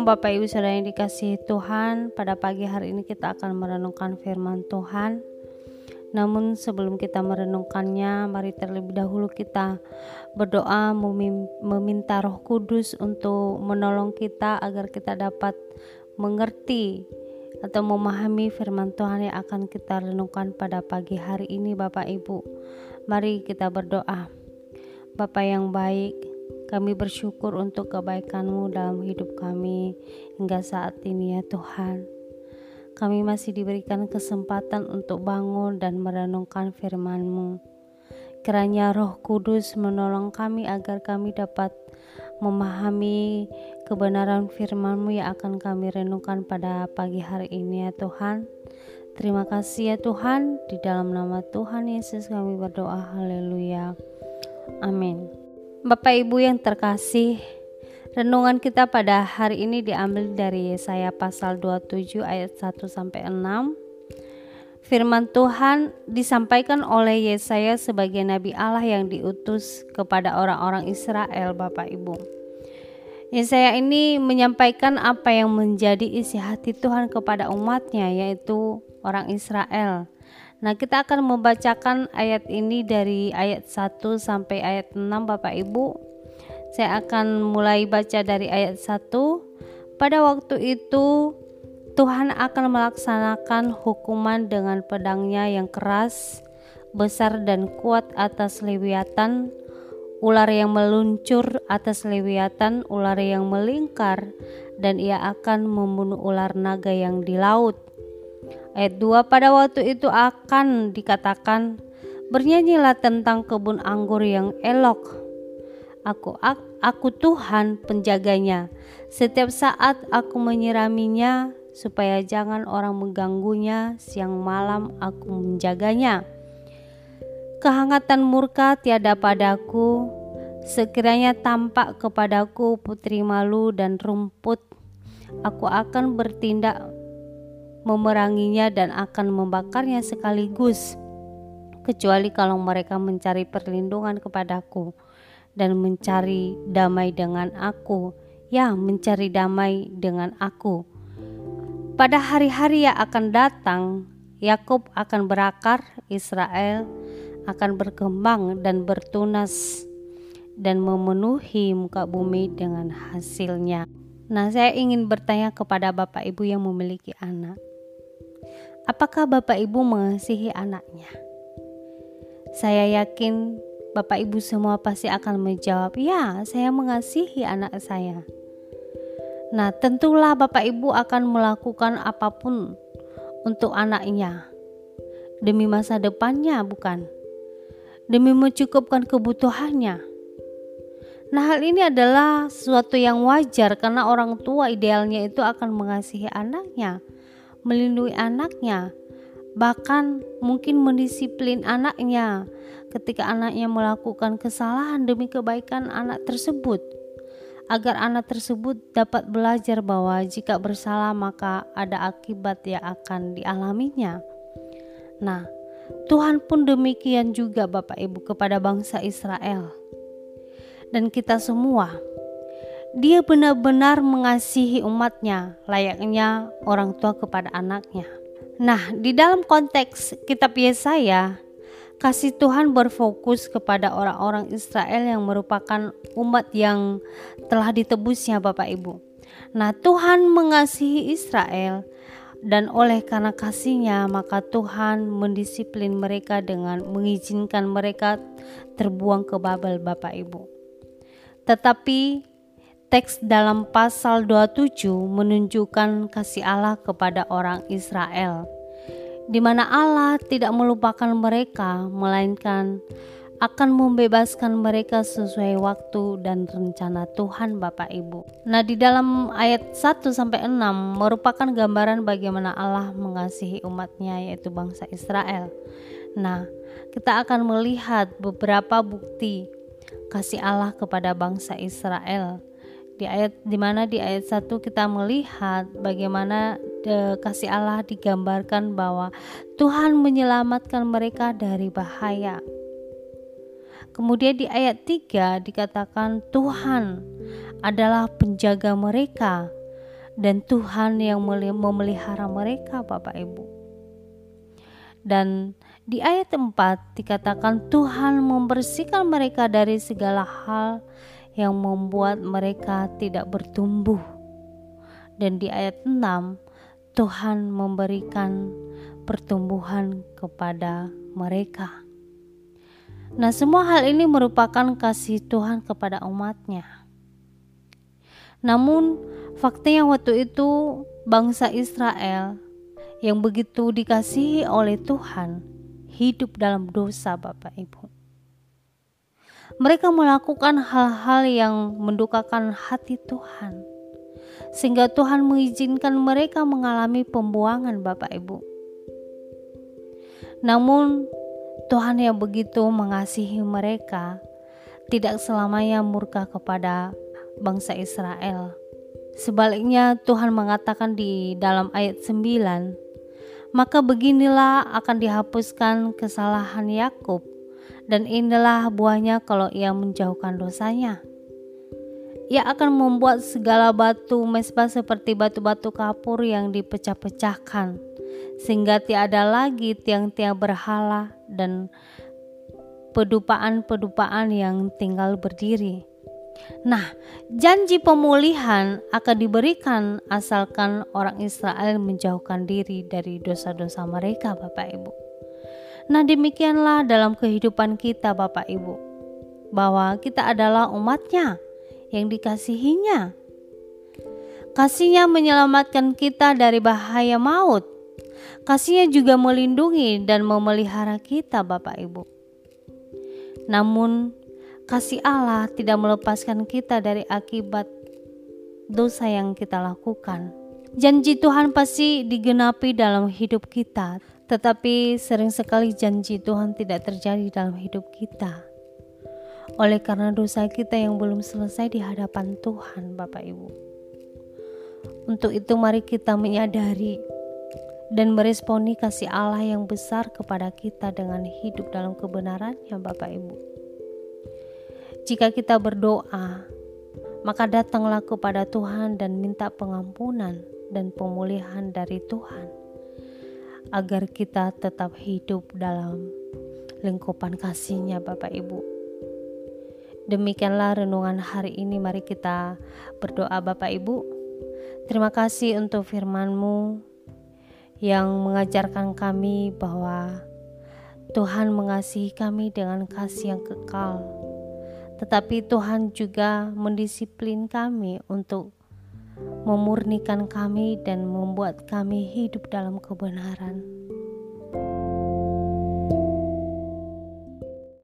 Bapak Ibu Saudara yang dikasihi Tuhan, pada pagi hari ini kita akan merenungkan firman Tuhan. Namun sebelum kita merenungkannya, mari terlebih dahulu kita berdoa meminta Roh Kudus untuk menolong kita agar kita dapat mengerti atau memahami firman Tuhan yang akan kita renungkan pada pagi hari ini Bapak Ibu. Mari kita berdoa. Bapak yang baik, kami bersyukur untuk kebaikan-Mu dalam hidup kami hingga saat ini ya Tuhan. Kami masih diberikan kesempatan untuk bangun dan merenungkan firman-Mu. Kiranya Roh Kudus menolong kami agar kami dapat memahami kebenaran firman-Mu yang akan kami renungkan pada pagi hari ini ya Tuhan. Terima kasih ya Tuhan, di dalam nama Tuhan Yesus kami berdoa, haleluya. Amin. Bapak Ibu yang terkasih, renungan kita pada hari ini diambil dari Yesaya pasal 27 ayat 1 sampai 6. Firman Tuhan disampaikan oleh Yesaya sebagai nabi Allah yang diutus kepada orang-orang Israel, Bapak Ibu. Yesaya ini menyampaikan apa yang menjadi isi hati Tuhan kepada umatnya yaitu orang Israel Nah, kita akan membacakan ayat ini dari ayat 1 sampai ayat 6 Bapak Ibu. Saya akan mulai baca dari ayat 1. Pada waktu itu Tuhan akan melaksanakan hukuman dengan pedangnya yang keras, besar dan kuat atas lewiatan, ular yang meluncur atas lewiatan, ular yang melingkar, dan ia akan membunuh ular naga yang di laut Ayat 2 pada waktu itu akan dikatakan bernyanyilah tentang kebun anggur yang elok. Aku aku Tuhan penjaganya. Setiap saat aku menyiraminya supaya jangan orang mengganggunya. Siang malam aku menjaganya. Kehangatan murka tiada padaku, sekiranya tampak kepadaku putri malu dan rumput, aku akan bertindak memeranginya dan akan membakarnya sekaligus kecuali kalau mereka mencari perlindungan kepadaku dan mencari damai dengan aku ya mencari damai dengan aku pada hari-hari yang akan datang Yakub akan berakar Israel akan berkembang dan bertunas dan memenuhi muka bumi dengan hasilnya. Nah, saya ingin bertanya kepada Bapak Ibu yang memiliki anak. Apakah Bapak Ibu mengasihi anaknya? Saya yakin Bapak Ibu semua pasti akan menjawab, "Ya, saya mengasihi anak saya." Nah, tentulah Bapak Ibu akan melakukan apa pun untuk anaknya demi masa depannya, bukan? Demi mencukupkan kebutuhannya. Nah, hal ini adalah sesuatu yang wajar karena orang tua idealnya itu akan mengasihi anaknya melindungi anaknya, bahkan mungkin mendisiplin anaknya ketika anaknya melakukan kesalahan demi kebaikan anak tersebut, agar anak tersebut dapat belajar bahwa jika bersalah maka ada akibat yang akan dialaminya. Nah, Tuhan pun demikian juga Bapak Ibu kepada bangsa Israel dan kita semua dia benar-benar mengasihi umatnya, layaknya orang tua kepada anaknya. Nah, di dalam konteks kitab Yesaya, kasih Tuhan berfokus kepada orang-orang Israel yang merupakan umat yang telah ditebusnya Bapak Ibu. Nah, Tuhan mengasihi Israel dan oleh karena kasihnya maka Tuhan mendisiplin mereka dengan mengizinkan mereka terbuang ke Babel Bapak Ibu. Tetapi Teks dalam pasal 27 menunjukkan kasih Allah kepada orang Israel, di mana Allah tidak melupakan mereka, melainkan akan membebaskan mereka sesuai waktu dan rencana Tuhan Bapak Ibu. Nah, di dalam ayat 1 sampai 6 merupakan gambaran bagaimana Allah mengasihi umatnya yaitu bangsa Israel. Nah, kita akan melihat beberapa bukti kasih Allah kepada bangsa Israel di ayat di mana di ayat 1 kita melihat bagaimana de, kasih Allah digambarkan bahwa Tuhan menyelamatkan mereka dari bahaya. Kemudian di ayat 3 dikatakan Tuhan adalah penjaga mereka dan Tuhan yang memelihara mereka Bapak Ibu. Dan di ayat 4 dikatakan Tuhan membersihkan mereka dari segala hal yang membuat mereka tidak bertumbuh. Dan di ayat 6 Tuhan memberikan pertumbuhan kepada mereka. Nah, semua hal ini merupakan kasih Tuhan kepada umatnya. Namun, faktanya waktu itu bangsa Israel yang begitu dikasihi oleh Tuhan hidup dalam dosa Bapak Ibu. Mereka melakukan hal-hal yang mendukakan hati Tuhan. Sehingga Tuhan mengizinkan mereka mengalami pembuangan Bapak Ibu. Namun Tuhan yang begitu mengasihi mereka tidak selamanya murka kepada bangsa Israel. Sebaliknya Tuhan mengatakan di dalam ayat 9, maka beginilah akan dihapuskan kesalahan Yakub dan inilah buahnya kalau ia menjauhkan dosanya. Ia akan membuat segala batu mesbah seperti batu-batu kapur yang dipecah-pecahkan sehingga tiada lagi tiang-tiang berhala dan pedupaan-pedupaan yang tinggal berdiri. Nah, janji pemulihan akan diberikan asalkan orang Israel menjauhkan diri dari dosa-dosa mereka, Bapak Ibu. Nah, demikianlah dalam kehidupan kita, Bapak Ibu, bahwa kita adalah umatnya yang dikasihinya. Kasihnya menyelamatkan kita dari bahaya maut Kasihnya juga melindungi dan memelihara kita Bapak Ibu. Namun kasih Allah tidak melepaskan kita dari akibat dosa yang kita lakukan. Janji Tuhan pasti digenapi dalam hidup kita, tetapi sering sekali janji Tuhan tidak terjadi dalam hidup kita. Oleh karena dosa kita yang belum selesai di hadapan Tuhan, Bapak Ibu. Untuk itu, mari kita menyadari dan meresponi kasih Allah yang besar kepada kita dengan hidup dalam kebenarannya Bapak Ibu. Jika kita berdoa, maka datanglah kepada Tuhan dan minta pengampunan dan pemulihan dari Tuhan agar kita tetap hidup dalam lingkupan kasihnya Bapak Ibu. Demikianlah renungan hari ini mari kita berdoa Bapak Ibu. Terima kasih untuk firman-Mu yang mengajarkan kami bahwa Tuhan mengasihi kami dengan kasih yang kekal. Tetapi Tuhan juga mendisiplin kami untuk memurnikan kami dan membuat kami hidup dalam kebenaran.